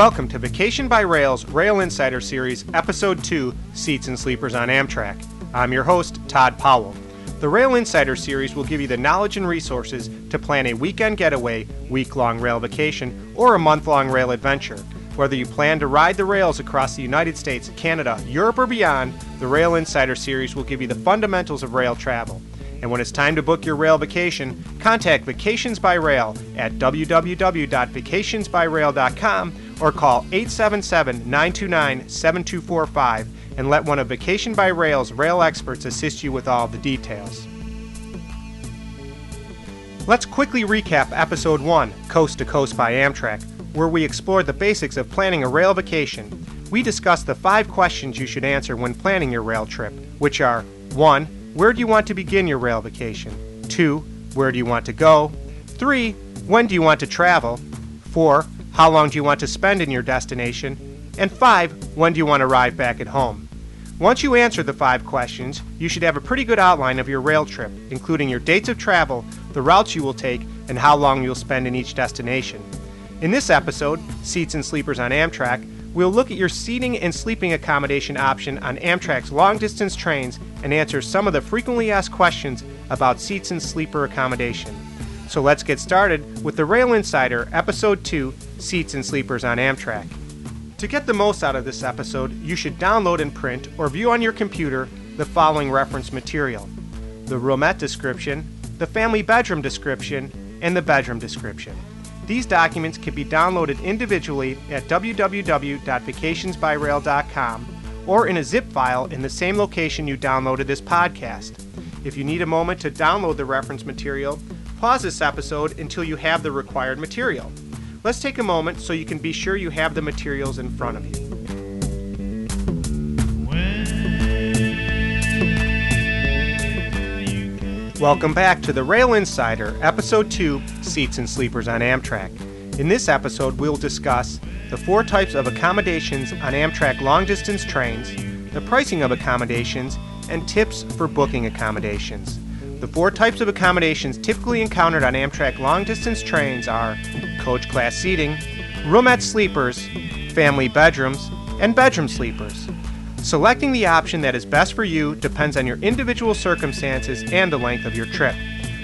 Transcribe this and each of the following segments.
Welcome to Vacation by Rail's Rail Insider Series, Episode 2 Seats and Sleepers on Amtrak. I'm your host, Todd Powell. The Rail Insider Series will give you the knowledge and resources to plan a weekend getaway, week long rail vacation, or a month long rail adventure. Whether you plan to ride the rails across the United States, Canada, Europe, or beyond, the Rail Insider Series will give you the fundamentals of rail travel. And when it's time to book your rail vacation, contact Vacations by Rail at www.vacationsbyrail.com or call 877 929 7245 and let one of Vacation by Rail's rail experts assist you with all the details. Let's quickly recap Episode 1, Coast to Coast by Amtrak, where we explored the basics of planning a rail vacation. We discussed the five questions you should answer when planning your rail trip, which are 1. Where do you want to begin your rail vacation? 2. Where do you want to go? 3. When do you want to travel? 4. How long do you want to spend in your destination? And 5. When do you want to arrive back at home? Once you answer the five questions, you should have a pretty good outline of your rail trip, including your dates of travel, the routes you will take, and how long you'll spend in each destination. In this episode, Seats and Sleepers on Amtrak, we'll look at your seating and sleeping accommodation option on Amtrak's long distance trains and answer some of the frequently asked questions about seats and sleeper accommodation. So let's get started with the Rail Insider, Episode 2 Seats and Sleepers on Amtrak. To get the most out of this episode, you should download and print or view on your computer the following reference material the roomette description, the family bedroom description, and the bedroom description. These documents can be downloaded individually at www.vacationsbyrail.com or in a zip file in the same location you downloaded this podcast. If you need a moment to download the reference material, pause this episode until you have the required material. Let's take a moment so you can be sure you have the materials in front of you. Welcome back to the Rail Insider, Episode 2 Seats and Sleepers on Amtrak. In this episode, we'll discuss the four types of accommodations on Amtrak long distance trains, the pricing of accommodations, and tips for booking accommodations. The four types of accommodations typically encountered on Amtrak long distance trains are coach class seating, roomette sleepers, family bedrooms, and bedroom sleepers. Selecting the option that is best for you depends on your individual circumstances and the length of your trip.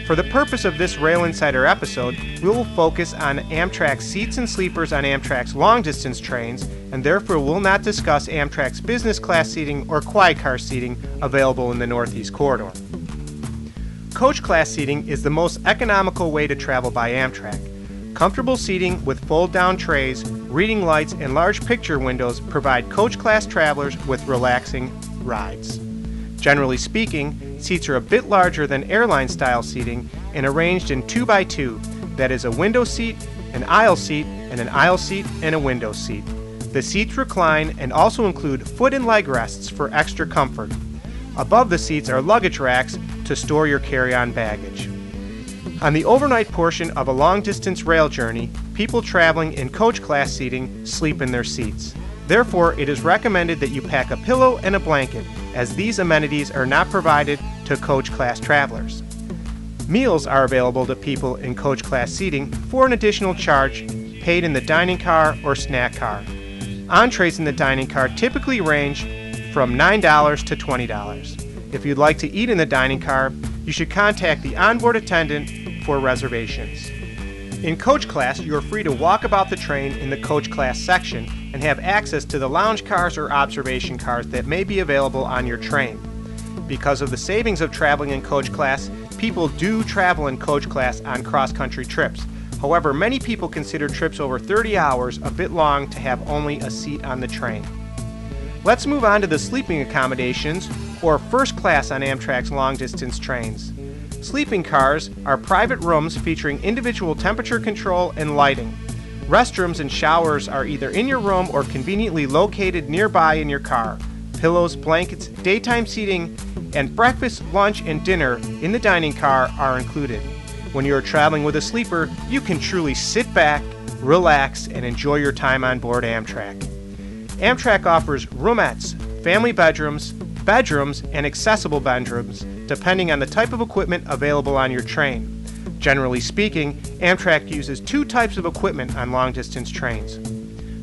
For the purpose of this Rail Insider episode, we will focus on Amtrak seats and sleepers on Amtrak's long distance trains, and therefore will not discuss Amtrak's business class seating or quiet car seating available in the Northeast Corridor. Coach class seating is the most economical way to travel by Amtrak. Comfortable seating with fold down trays, reading lights, and large picture windows provide coach class travelers with relaxing rides. Generally speaking, seats are a bit larger than airline style seating and arranged in 2 by 2 that is, a window seat, an aisle seat, and an aisle seat and a window seat. The seats recline and also include foot and leg rests for extra comfort. Above the seats are luggage racks to store your carry on baggage. On the overnight portion of a long distance rail journey, people traveling in coach class seating sleep in their seats. Therefore, it is recommended that you pack a pillow and a blanket, as these amenities are not provided to coach class travelers. Meals are available to people in coach class seating for an additional charge paid in the dining car or snack car. Entrees in the dining car typically range from $9 to $20. If you'd like to eat in the dining car, you should contact the onboard attendant for reservations. In coach class, you are free to walk about the train in the coach class section and have access to the lounge cars or observation cars that may be available on your train. Because of the savings of traveling in coach class, people do travel in coach class on cross country trips. However, many people consider trips over 30 hours a bit long to have only a seat on the train. Let's move on to the sleeping accommodations, or first class on Amtrak's long distance trains. Sleeping cars are private rooms featuring individual temperature control and lighting. Restrooms and showers are either in your room or conveniently located nearby in your car. pillows, blankets, daytime seating, and breakfast, lunch, and dinner in the dining car are included. When you are traveling with a sleeper, you can truly sit back, relax, and enjoy your time on board Amtrak. Amtrak offers roomettes, family bedrooms, bedrooms, and accessible bedrooms, depending on the type of equipment available on your train. Generally speaking, Amtrak uses two types of equipment on long distance trains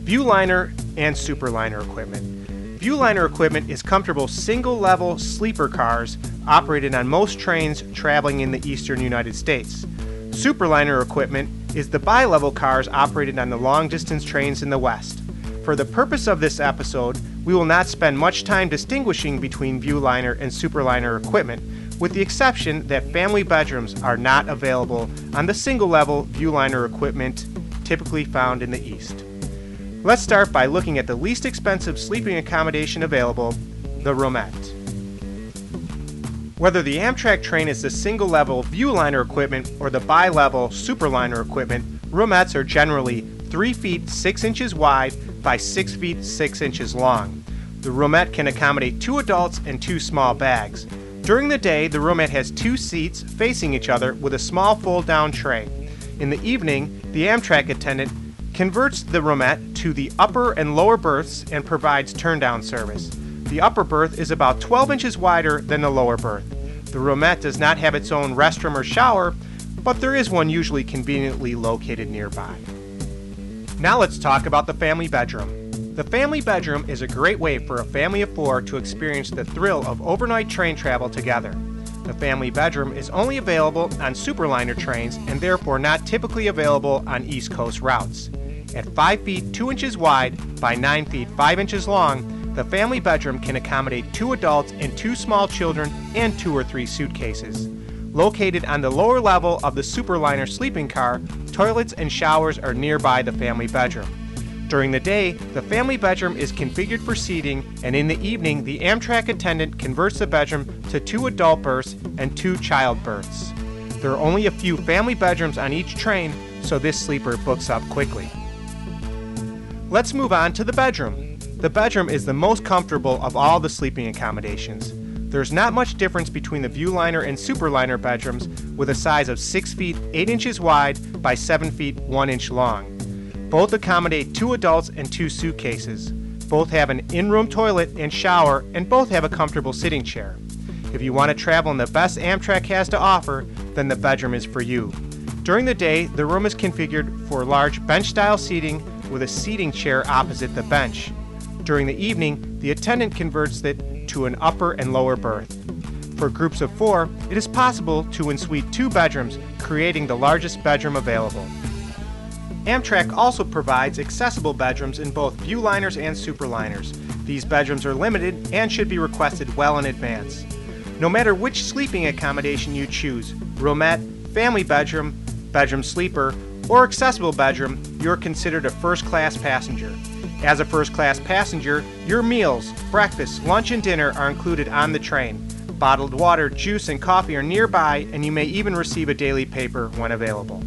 Viewliner and Superliner equipment. Viewliner equipment is comfortable single level sleeper cars operated on most trains traveling in the eastern United States. Superliner equipment is the bi level cars operated on the long distance trains in the West. For the purpose of this episode, we will not spend much time distinguishing between Viewliner and Superliner equipment with the exception that family bedrooms are not available on the single level Viewliner equipment typically found in the East. Let's start by looking at the least expensive sleeping accommodation available, the roomette. Whether the Amtrak train is the single level Viewliner equipment or the bi level Superliner equipment, roomettes are generally 3 feet 6 inches wide by 6 feet 6 inches long. The roomette can accommodate two adults and two small bags. During the day, the roomette has two seats facing each other with a small fold down tray. In the evening, the Amtrak attendant converts the roomette to the upper and lower berths and provides turn down service. The upper berth is about 12 inches wider than the lower berth. The roomette does not have its own restroom or shower, but there is one usually conveniently located nearby. Now let's talk about the family bedroom. The family bedroom is a great way for a family of four to experience the thrill of overnight train travel together. The family bedroom is only available on Superliner trains and therefore not typically available on East Coast routes. At 5 feet 2 inches wide by 9 feet 5 inches long, the family bedroom can accommodate two adults and two small children and two or three suitcases. Located on the lower level of the Superliner sleeping car, toilets and showers are nearby the family bedroom. During the day, the family bedroom is configured for seating, and in the evening, the Amtrak attendant converts the bedroom to two adult berths and two child berths. There are only a few family bedrooms on each train, so this sleeper books up quickly. Let's move on to the bedroom. The bedroom is the most comfortable of all the sleeping accommodations. There's not much difference between the Viewliner and Superliner bedrooms, with a size of 6 feet 8 inches wide by 7 feet 1 inch long. Both accommodate two adults and two suitcases. Both have an in room toilet and shower, and both have a comfortable sitting chair. If you want to travel in the best Amtrak has to offer, then the bedroom is for you. During the day, the room is configured for large bench style seating with a seating chair opposite the bench. During the evening, the attendant converts it to an upper and lower berth. For groups of four, it is possible to ensuite two bedrooms, creating the largest bedroom available. Amtrak also provides accessible bedrooms in both Viewliners and Superliners. These bedrooms are limited and should be requested well in advance. No matter which sleeping accommodation you choose roomette, family bedroom, bedroom sleeper, or accessible bedroom you're considered a first class passenger. As a first class passenger, your meals, breakfast, lunch, and dinner are included on the train. Bottled water, juice, and coffee are nearby, and you may even receive a daily paper when available.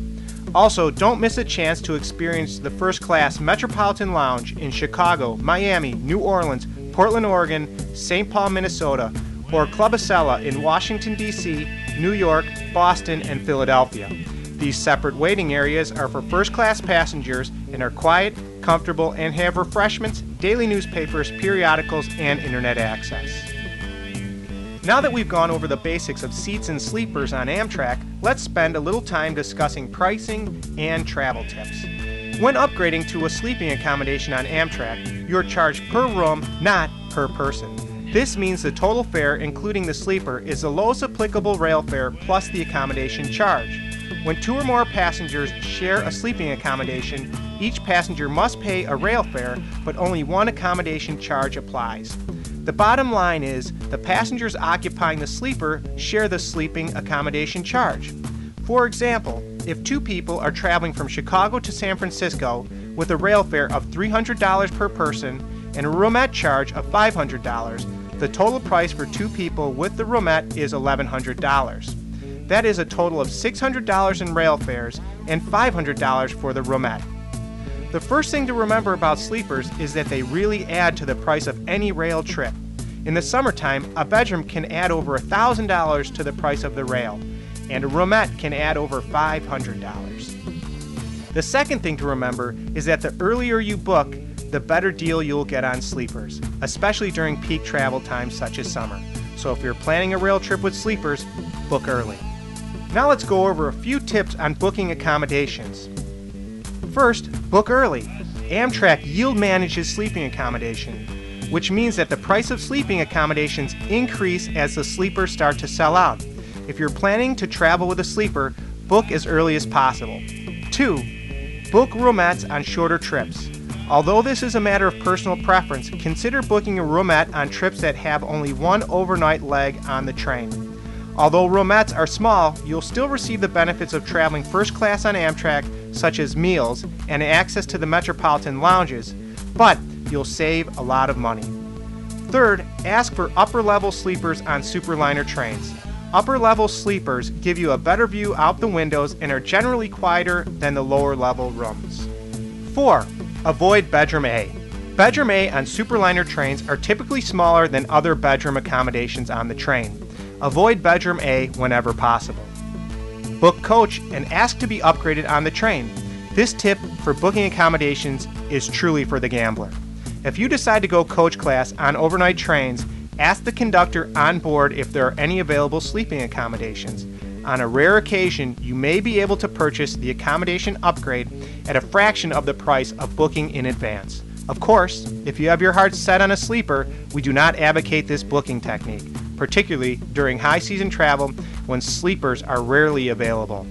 Also, don't miss a chance to experience the first class Metropolitan Lounge in Chicago, Miami, New Orleans, Portland, Oregon, St. Paul, Minnesota, or Club Acela in Washington, D.C., New York, Boston, and Philadelphia. These separate waiting areas are for first class passengers and are quiet, comfortable, and have refreshments, daily newspapers, periodicals, and internet access. Now that we've gone over the basics of seats and sleepers on Amtrak, let's spend a little time discussing pricing and travel tips. When upgrading to a sleeping accommodation on Amtrak, you're charged per room, not per person. This means the total fare, including the sleeper, is the lowest applicable rail fare plus the accommodation charge. When two or more passengers share a sleeping accommodation, each passenger must pay a rail fare, but only one accommodation charge applies. The bottom line is the passengers occupying the sleeper share the sleeping accommodation charge. For example, if two people are traveling from Chicago to San Francisco with a rail fare of $300 per person and a roomette charge of $500, the total price for two people with the roomette is $1,100. That is a total of $600 in rail fares and $500 for the roomette. The first thing to remember about sleepers is that they really add to the price of any rail trip. In the summertime, a bedroom can add over $1,000 to the price of the rail, and a roomette can add over $500. The second thing to remember is that the earlier you book, the better deal you'll get on sleepers, especially during peak travel times such as summer. So if you're planning a rail trip with sleepers, book early. Now let's go over a few tips on booking accommodations. First, book early. Amtrak yield manages sleeping accommodation, which means that the price of sleeping accommodations increase as the sleepers start to sell out. If you're planning to travel with a sleeper, book as early as possible. 2. Book roomettes on shorter trips. Although this is a matter of personal preference, consider booking a roomette on trips that have only one overnight leg on the train. Although roomettes are small, you'll still receive the benefits of traveling first class on Amtrak, such as meals and access to the metropolitan lounges, but you'll save a lot of money. Third, ask for upper level sleepers on Superliner trains. Upper level sleepers give you a better view out the windows and are generally quieter than the lower level rooms. 4. Avoid Bedroom A. Bedroom A on Superliner trains are typically smaller than other bedroom accommodations on the train. Avoid Bedroom A whenever possible. Book coach and ask to be upgraded on the train. This tip for booking accommodations is truly for the gambler. If you decide to go coach class on overnight trains, ask the conductor on board if there are any available sleeping accommodations. On a rare occasion, you may be able to purchase the accommodation upgrade at a fraction of the price of booking in advance. Of course, if you have your heart set on a sleeper, we do not advocate this booking technique, particularly during high season travel when sleepers are rarely available.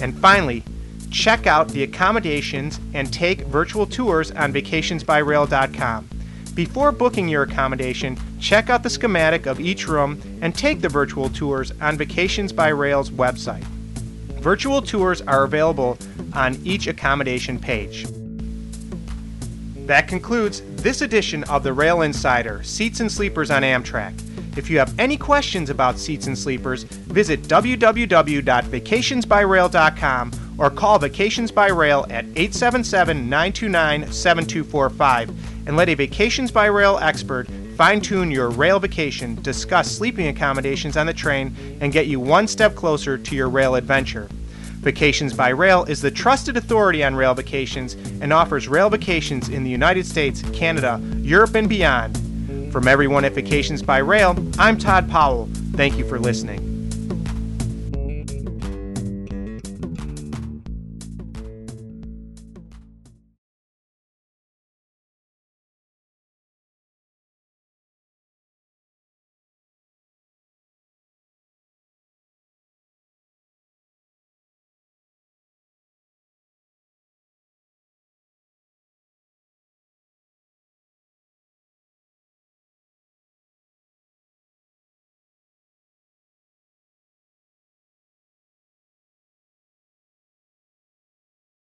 And finally, check out the accommodations and take virtual tours on vacationsbyrail.com. Before booking your accommodation, check out the schematic of each room and take the virtual tours on Vacations by Rail's website. Virtual tours are available on each accommodation page. That concludes this edition of the Rail Insider Seats and Sleepers on Amtrak. If you have any questions about seats and sleepers, visit www.vacationsbyrail.com or call Vacations by Rail at 877 929 7245 and let a Vacations by Rail expert fine tune your rail vacation, discuss sleeping accommodations on the train, and get you one step closer to your rail adventure. Vacations by Rail is the trusted authority on rail vacations and offers rail vacations in the United States, Canada, Europe, and beyond. From everyone at Vacations by Rail, I'm Todd Powell. Thank you for listening.